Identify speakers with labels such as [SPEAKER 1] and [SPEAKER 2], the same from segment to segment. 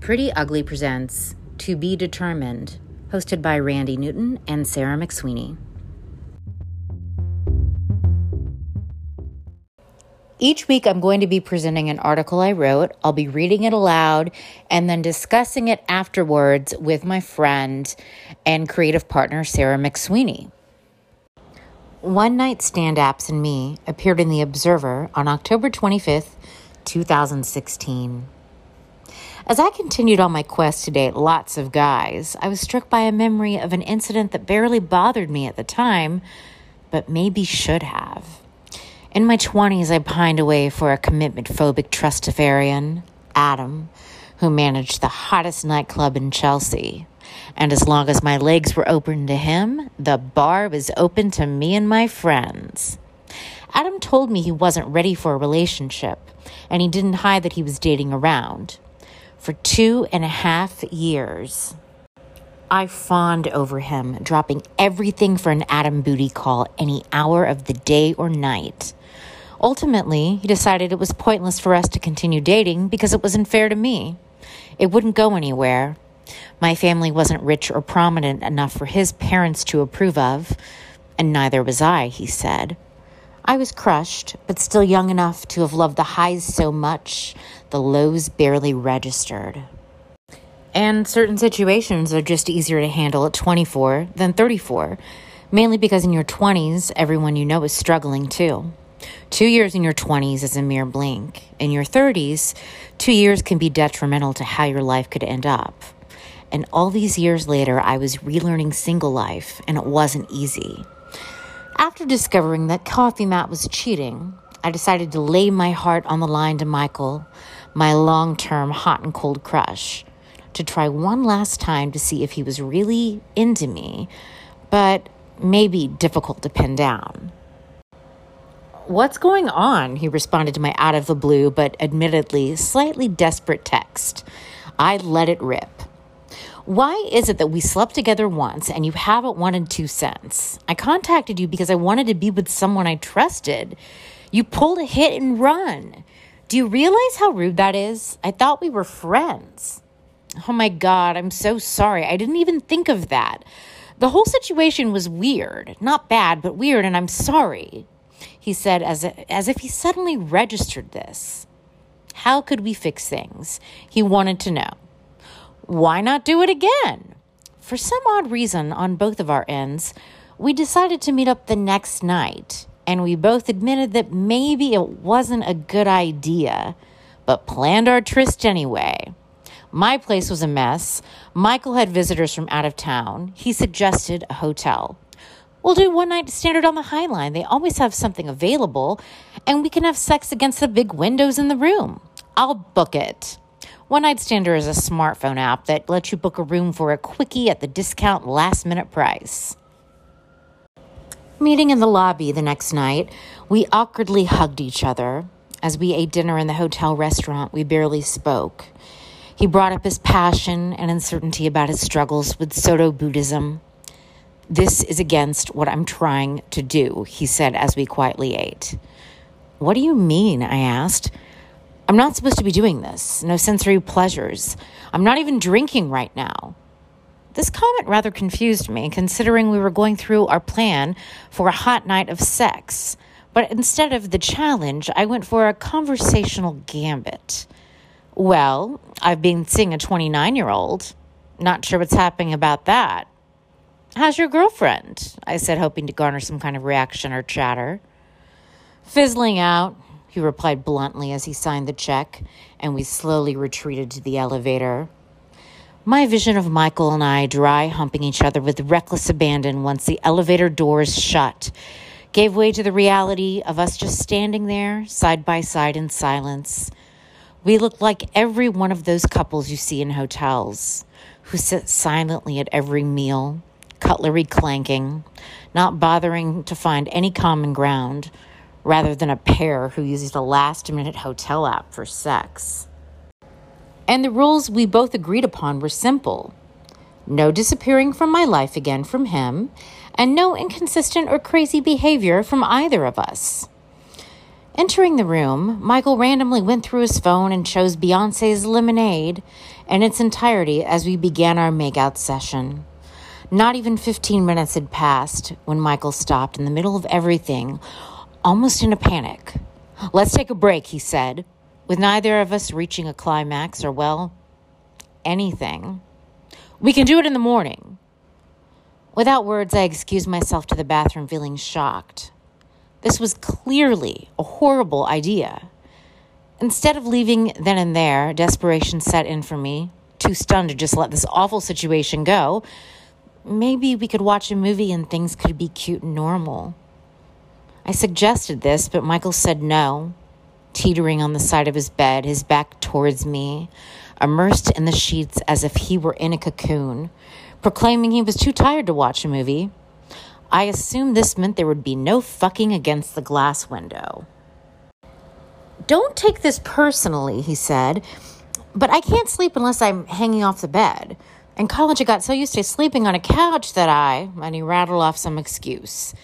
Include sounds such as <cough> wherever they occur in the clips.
[SPEAKER 1] Pretty Ugly presents To Be Determined, hosted by Randi Newton and Sarah McSweeney. Each week, I'm going to be presenting an article I wrote. I'll be reading it aloud and then discussing it afterwards with my friend and creative partner, Sarah McSweeney. One Night Stand Apps and Me appeared in The Observer on October 25th, 2016. As I continued on my quest to date lots of guys, I was struck by a memory of an incident that barely bothered me at the time, but maybe should have. In my 20s, I pined away for a commitment phobic trustafarian, Adam, who managed the hottest nightclub in Chelsea. And as long as my legs were open to him, the bar was open to me and my friends. Adam told me he wasn't ready for a relationship, and he didn't hide that he was dating around for two and a half years. I fawned over him, dropping everything for an Adam booty call any hour of the day or night. Ultimately, he decided it was pointless for us to continue dating because it wasn't fair to me. It wouldn't go anywhere. My family wasn't rich or prominent enough for his parents to approve of, and neither was I, he said. I was crushed, but still young enough to have loved the highs so much, the lows barely registered. And certain situations are just easier to handle at 24 than 34, mainly because in your 20s, everyone you know is struggling too. Two years in your 20s is a mere blink. In your 30s, two years can be detrimental to how your life could end up. And all these years later, I was relearning single life, and it wasn't easy. After discovering that Coffee Matt was cheating, I decided to lay my heart on the line to Michael, my long term hot and cold crush, to try one last time to see if he was really into me, but maybe difficult to pin down. What's going on? He responded to my out of the blue, but admittedly slightly desperate text. I let it rip. Why is it that we slept together once and you haven't wanted to since? I contacted you because I wanted to be with someone I trusted. You pulled a hit and run. Do you realize how rude that is? I thought we were friends. Oh my God, I'm so sorry. I didn't even think of that. The whole situation was weird. Not bad, but weird, and I'm sorry. He said as, a, as if he suddenly registered this. How could we fix things? He wanted to know why not do it again? For some odd reason on both of our ends, we decided to meet up the next night, and we both admitted that maybe it wasn't a good idea, but planned our tryst anyway. My place was a mess. Michael had visitors from out of town. He suggested a hotel. We'll do one night standard on the High Line. They always have something available, and we can have sex against the big windows in the room. I'll book it. One Night Stander is a smartphone app that lets you book a room for a quickie at the discount last minute price. Meeting in the lobby the next night, we awkwardly hugged each other. As we ate dinner in the hotel restaurant, we barely spoke. He brought up his passion and uncertainty about his struggles with Soto Buddhism. This is against what I'm trying to do, he said as we quietly ate. What do you mean? I asked. I'm not supposed to be doing this. No sensory pleasures. I'm not even drinking right now. This comment rather confused me, considering we were going through our plan for a hot night of sex. But instead of the challenge, I went for a conversational gambit. Well, I've been seeing a 29 year old. Not sure what's happening about that. How's your girlfriend? I said, hoping to garner some kind of reaction or chatter. Fizzling out, he replied bluntly as he signed the check, and we slowly retreated to the elevator. My vision of Michael and I dry humping each other with reckless abandon once the elevator doors shut gave way to the reality of us just standing there, side by side in silence. We looked like every one of those couples you see in hotels who sit silently at every meal, cutlery clanking, not bothering to find any common ground rather than a pair who uses the last minute hotel app for sex. And the rules we both agreed upon were simple no disappearing from my life again from him, and no inconsistent or crazy behavior from either of us. Entering the room, Michael randomly went through his phone and chose Beyonce's Lemonade in its entirety as we began our makeout session. Not even 15 minutes had passed when Michael stopped in the middle of everything, almost in a panic. Let's take a break, he said, with neither of us reaching a climax or, well, anything. We can do it in the morning. Without words, I excused myself to the bathroom, feeling shocked. This was clearly a horrible idea. Instead of leaving then and there, desperation set in for me, too stunned to just let this awful situation go. Maybe we could watch a movie and things could be cute and normal. I suggested this, but Michael said no, teetering on the side of his bed, his back towards me, immersed in the sheets as if he were in a cocoon, proclaiming he was too tired to watch a movie. I assumed this meant there would be no fucking against the glass window. Don't take this personally, he said, but I can't sleep unless I'm hanging off the bed. In college, I got so used to sleeping on a couch that I, and he rattled off some excuse.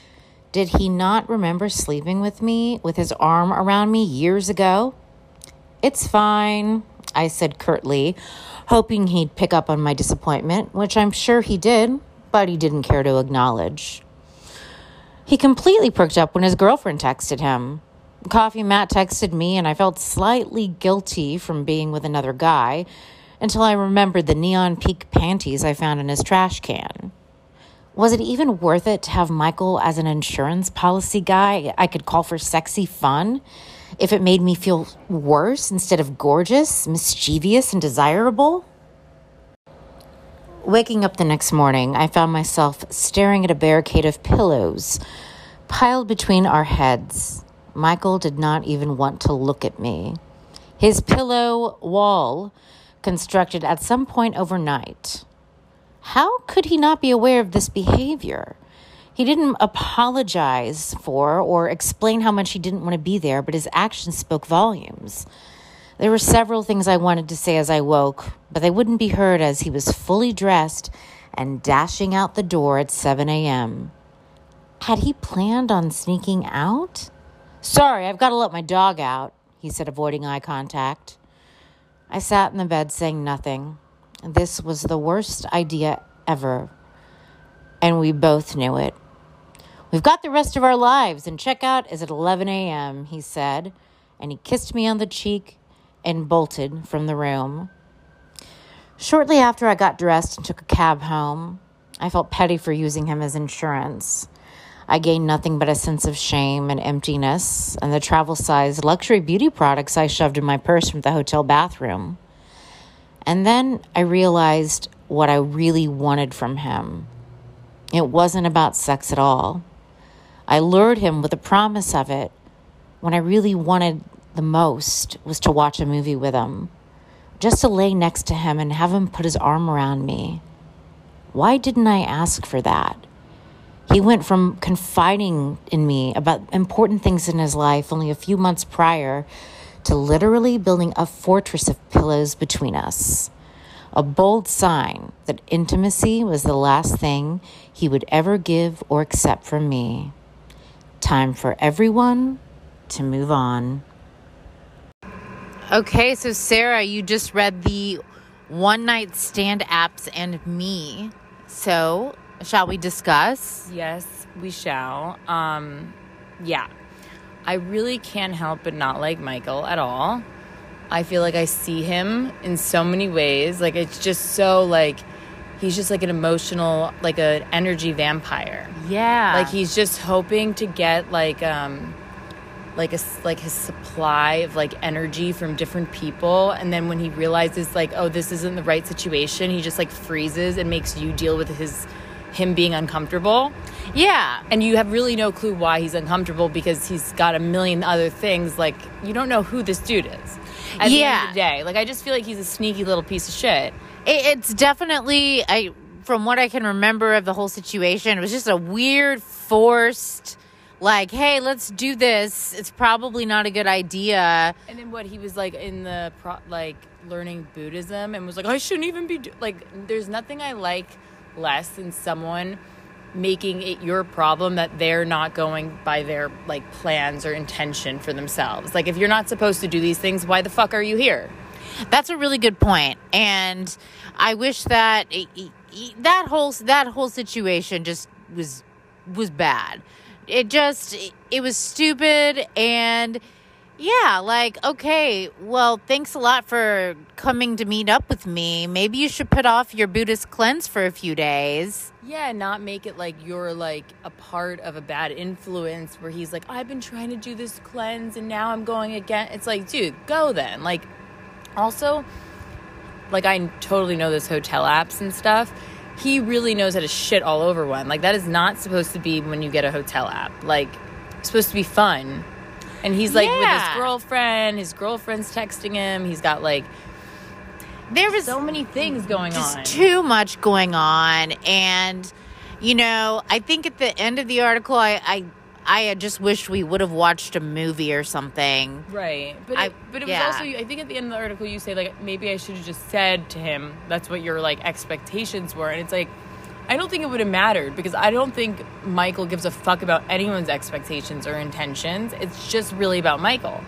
[SPEAKER 1] Did he not remember sleeping with me with his arm around me years ago? It's fine, I said curtly, hoping he'd pick up on my disappointment, which I'm sure he did, but he didn't care to acknowledge. He completely perked up when his girlfriend texted him. Coffee Matt texted me, and I felt slightly guilty from being with another guy until I remembered the neon peak panties I found in his trash can. Was it even worth it to have Michael as an insurance policy guy I could call for sexy fun if it made me feel worse instead of gorgeous, mischievous, and desirable? Waking up the next morning, I found myself staring at a barricade of pillows piled between our heads. Michael did not even want to look at me. His pillow wall, constructed at some point overnight. How could he not be aware of this behavior? He didn't apologize for or explain how much he didn't want to be there, but his actions spoke volumes. There were several things I wanted to say as I woke, but they wouldn't be heard as he was fully dressed and dashing out the door at 7 a.m. Had he planned on sneaking out? Sorry, I've got to let my dog out, he said, avoiding eye contact. I sat in the bed saying nothing. This was the worst idea ever, and we both knew it. We've got the rest of our lives, and checkout is at 11 a.m., he said, and he kissed me on the cheek and bolted from the room. Shortly after I got dressed and took a cab home, I felt petty for using him as insurance. I gained nothing but a sense of shame and emptiness, and the travel sized luxury beauty products I shoved in my purse from the hotel bathroom. And then I realized what I really wanted from him. It wasn't about sex at all. I lured him with the promise of it when I really wanted the most was to watch a movie with him, just to lay next to him and have him put his arm around me. Why didn't I ask for that? He went from confiding in me about important things in his life only a few months prior to literally building a fortress of pillows between us. A bold sign that intimacy was the last thing he would ever give or accept from me. Time for everyone to move on. Okay, so Sarah, you just read the one night stand apps and me. So, shall we discuss?
[SPEAKER 2] Yes, we shall. Um, yeah. I really can't help but not like Michael at all. I feel like I see him in so many ways. Like it's just so like he's just like an emotional, like an energy vampire.
[SPEAKER 1] Yeah.
[SPEAKER 2] Like he's just hoping to get like um like a like his supply of like energy from different people and then when he realizes like oh this isn't the right situation he just like freezes and makes you deal with his him being uncomfortable
[SPEAKER 1] yeah
[SPEAKER 2] and you have really no clue why he's uncomfortable because he's got a million other things like you don't know who this dude is at the end of the day like i just feel like he's a sneaky little piece of shit
[SPEAKER 1] it's definitely i from what i can remember of the whole situation it was just a weird forced like, hey, let's do this. It's probably not a good idea.
[SPEAKER 2] And then what he was like in the pro- like learning Buddhism and was like, I shouldn't even be do-. like. There's nothing I like less than someone making it your problem that they're not going by their like plans or intention for themselves. Like if you're not supposed to do these things, why the fuck are you here?
[SPEAKER 1] That's a really good point, and I wish that that whole that whole situation just was was bad. It just it was stupid and yeah, like, okay, well, thanks a lot for coming to meet up with me. Maybe you should put off your Buddhist cleanse for a few days.
[SPEAKER 2] Yeah, not make it like you're like a part of a bad influence where he's like, I've been trying to do this cleanse and now I'm going again. It's like, dude, go then. Like, also, like, I totally know this hotel apps and stuff. He really knows how to shit all over one. Like, that is not supposed to be when you get a hotel app. Like, supposed to be fun and he's like yeah. with his girlfriend. His girlfriend's texting him. He's got like
[SPEAKER 1] there was
[SPEAKER 2] so many things going
[SPEAKER 1] just
[SPEAKER 2] on.
[SPEAKER 1] Too much going on, and you know, I think at the end of the article, I. I I just wish we would have watched a movie or something.
[SPEAKER 2] Right. But I, it, but it yeah. was also I think at the end of the article you say like maybe I should have just said to him that's what your like expectations were and it's like I don't think it would have mattered because I don't think Michael gives a fuck about anyone's expectations or intentions. It's just really about Michael.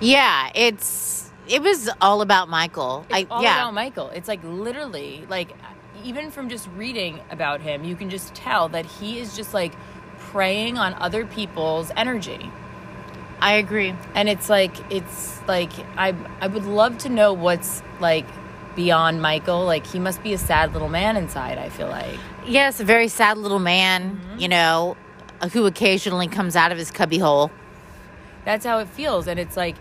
[SPEAKER 1] Yeah, it's it was all about Michael.
[SPEAKER 2] It's I, all yeah. about Michael. It's like literally like even from just reading about him, you can just tell that he is just like preying on other people's energy.
[SPEAKER 1] I agree.
[SPEAKER 2] And it's like it's like I I would love to know what's like beyond Michael. Like he must be a sad little man inside, I feel like.
[SPEAKER 1] Yes, a very sad little man, mm-hmm. you know, who occasionally comes out of his cubby hole.
[SPEAKER 2] That's how it feels. And it's like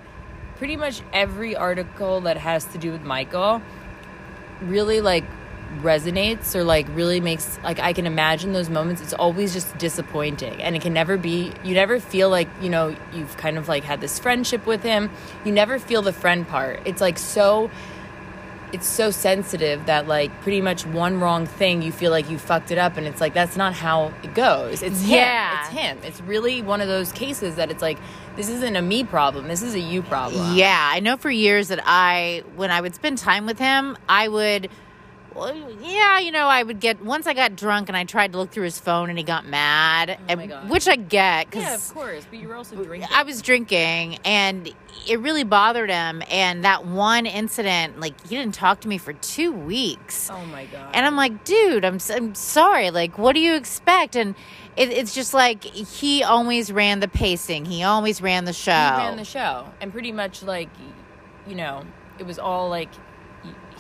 [SPEAKER 2] pretty much every article that has to do with Michael really like resonates or like really makes like I can imagine those moments it's always just disappointing and it can never be you never feel like you know you've kind of like had this friendship with him you never feel the friend part it's like so it's so sensitive that like pretty much one wrong thing you feel like you fucked it up and it's like that's not how it goes. It's him. Yeah. it's him. It's really one of those cases that it's like this isn't a me problem. This is a you problem.
[SPEAKER 1] Yeah. I know for years that i when i would spend time with him i would well, yeah, you know, I would get once I got drunk and I tried to look through his phone and he got mad,
[SPEAKER 2] oh
[SPEAKER 1] and, which I get.
[SPEAKER 2] Cause yeah, of course, but you were also drinking.
[SPEAKER 1] I was drinking, and it really bothered him. And that one incident, like he didn't talk to me for two weeks.
[SPEAKER 2] Oh my god!
[SPEAKER 1] And I'm like, dude, I'm I'm sorry. Like, what do you expect? And it, it's just like he always ran the pacing. He always ran the show. He
[SPEAKER 2] ran the show, and pretty much like, you know, it was all like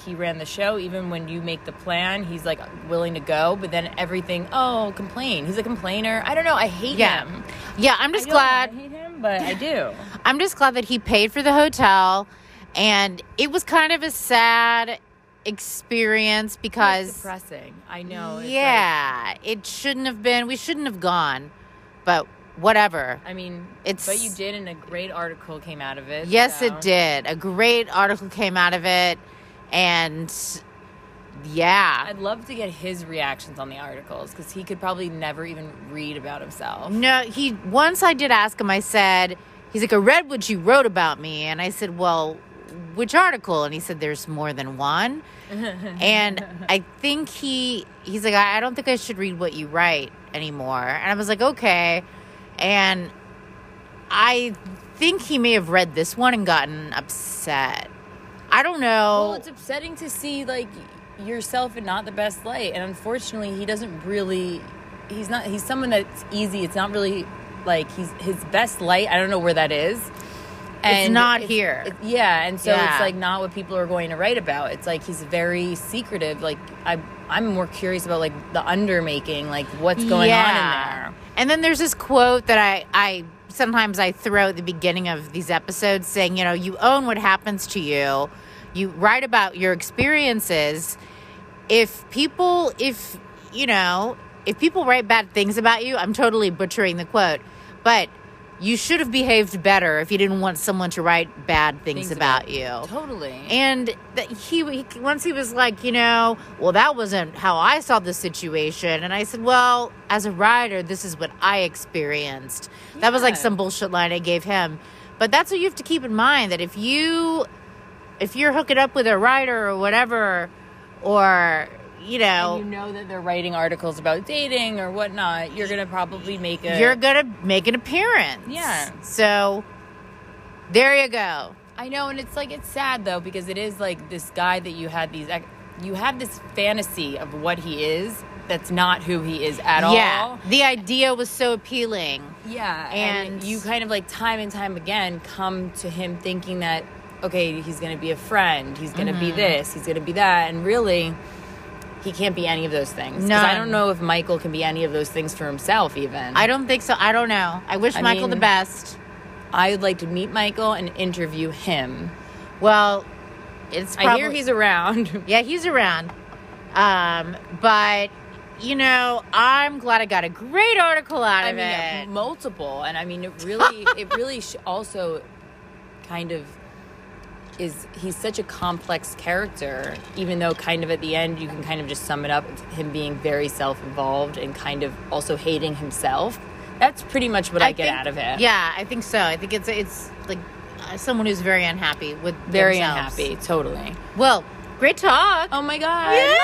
[SPEAKER 2] he ran the show. Even when you make the plan, he's like willing to go. But then everything, oh, complain. He's a complainer. I don't know. I hate
[SPEAKER 1] yeah.
[SPEAKER 2] him.
[SPEAKER 1] Yeah, I'm just glad.
[SPEAKER 2] I hate him, but I do. <laughs>
[SPEAKER 1] I'm just glad that he paid for the hotel, and it was kind of a sad experience because
[SPEAKER 2] it's depressing. I know.
[SPEAKER 1] yeah, like, it shouldn't have been. We shouldn't have gone, but whatever.
[SPEAKER 2] I mean, it's but you did, and a great article came out of it.
[SPEAKER 1] Yes, so. it did. A great article came out of it. And yeah.
[SPEAKER 2] I'd love to get his reactions on the articles because he could probably never even read about himself.
[SPEAKER 1] No, he once I did ask him, I said, he's like, I read what you wrote about me. And I said, Well, which article? And he said, There's more than one. <laughs> and I think he he's like, I don't think I should read what you write anymore. And I was like, Okay. And I think he may have read this one and gotten upset. I don't know.
[SPEAKER 2] Well, it's upsetting to see like yourself in not the best light, and unfortunately, he doesn't really. He's not. He's someone that's easy. It's not really like he's his best light. I don't know where that is.
[SPEAKER 1] And it's not it's, here.
[SPEAKER 2] It, yeah, and so yeah. it's like not what people are going to write about. It's like he's very secretive. Like I, I'm more curious about like the undermaking, like what's going yeah. on in there.
[SPEAKER 1] And then there's this quote that I I sometimes I throw at the beginning of these episodes saying, you know, you own what happens to you. You write about your experiences. If people, if, you know, if people write bad things about you, I'm totally butchering the quote, but you should have behaved better if you didn't want someone to write bad things, things about, about, you.
[SPEAKER 2] Totally.
[SPEAKER 1] And that he, he once he was like, you know, well that wasn't how I saw the situation and I said, "Well, as a writer, this is what I experienced." Yeah. That was like some bullshit line I gave him. But that's what you have to keep in mind that if you if you're hooking up with a writer or whatever or you know,
[SPEAKER 2] you know that they're writing articles about dating or whatnot, you're gonna probably make a.
[SPEAKER 1] you're gonna make an appearance.
[SPEAKER 2] Yeah.
[SPEAKER 1] So there you go.
[SPEAKER 2] I know, and it's like it's sad though because it is like this guy that you had these. You have this fantasy of what he is. That's not who he is at
[SPEAKER 1] Yeah.
[SPEAKER 2] all.
[SPEAKER 1] The idea was so appealing.
[SPEAKER 2] Yeah,
[SPEAKER 1] And-
[SPEAKER 2] and you kind of like time and time again come to him thinking that okay, he's going to be a friend, he's going to be
[SPEAKER 1] Mm-hmm.
[SPEAKER 2] this, he's going to be that, and really, he can't be any of those things. 'Cause I don't know if Michael can be any of those things for himself. Even
[SPEAKER 1] I don't think so. I don't know. I wish
[SPEAKER 2] I
[SPEAKER 1] Michael the best.
[SPEAKER 2] I would like to meet Michael and interview him.
[SPEAKER 1] Well, it's probably,
[SPEAKER 2] I hear he's around. <laughs>
[SPEAKER 1] yeah, he's around. Um, but you know, I'm glad I got a great article out
[SPEAKER 2] I
[SPEAKER 1] of
[SPEAKER 2] mean,
[SPEAKER 1] it.
[SPEAKER 2] multiple, and I mean, it really, it really sh- also kind of is. He's such a complex character, even though kind of at the end you can kind of just sum it up him being very self-involved and kind of also hating himself. That's pretty much what I, get
[SPEAKER 1] think-
[SPEAKER 2] out of it.
[SPEAKER 1] Yeah, I think so. I think it's it's like uh, someone who's very unhappy with
[SPEAKER 2] very
[SPEAKER 1] themselves.
[SPEAKER 2] unhappy. Totally.
[SPEAKER 1] Well, great talk.
[SPEAKER 2] Oh my god.
[SPEAKER 1] Yay!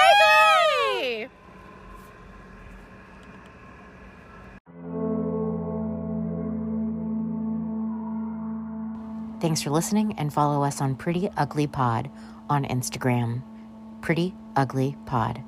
[SPEAKER 1] Thanks for listening and follow us on Pretty Ugly Pod on Instagram. Pretty Ugly Pod.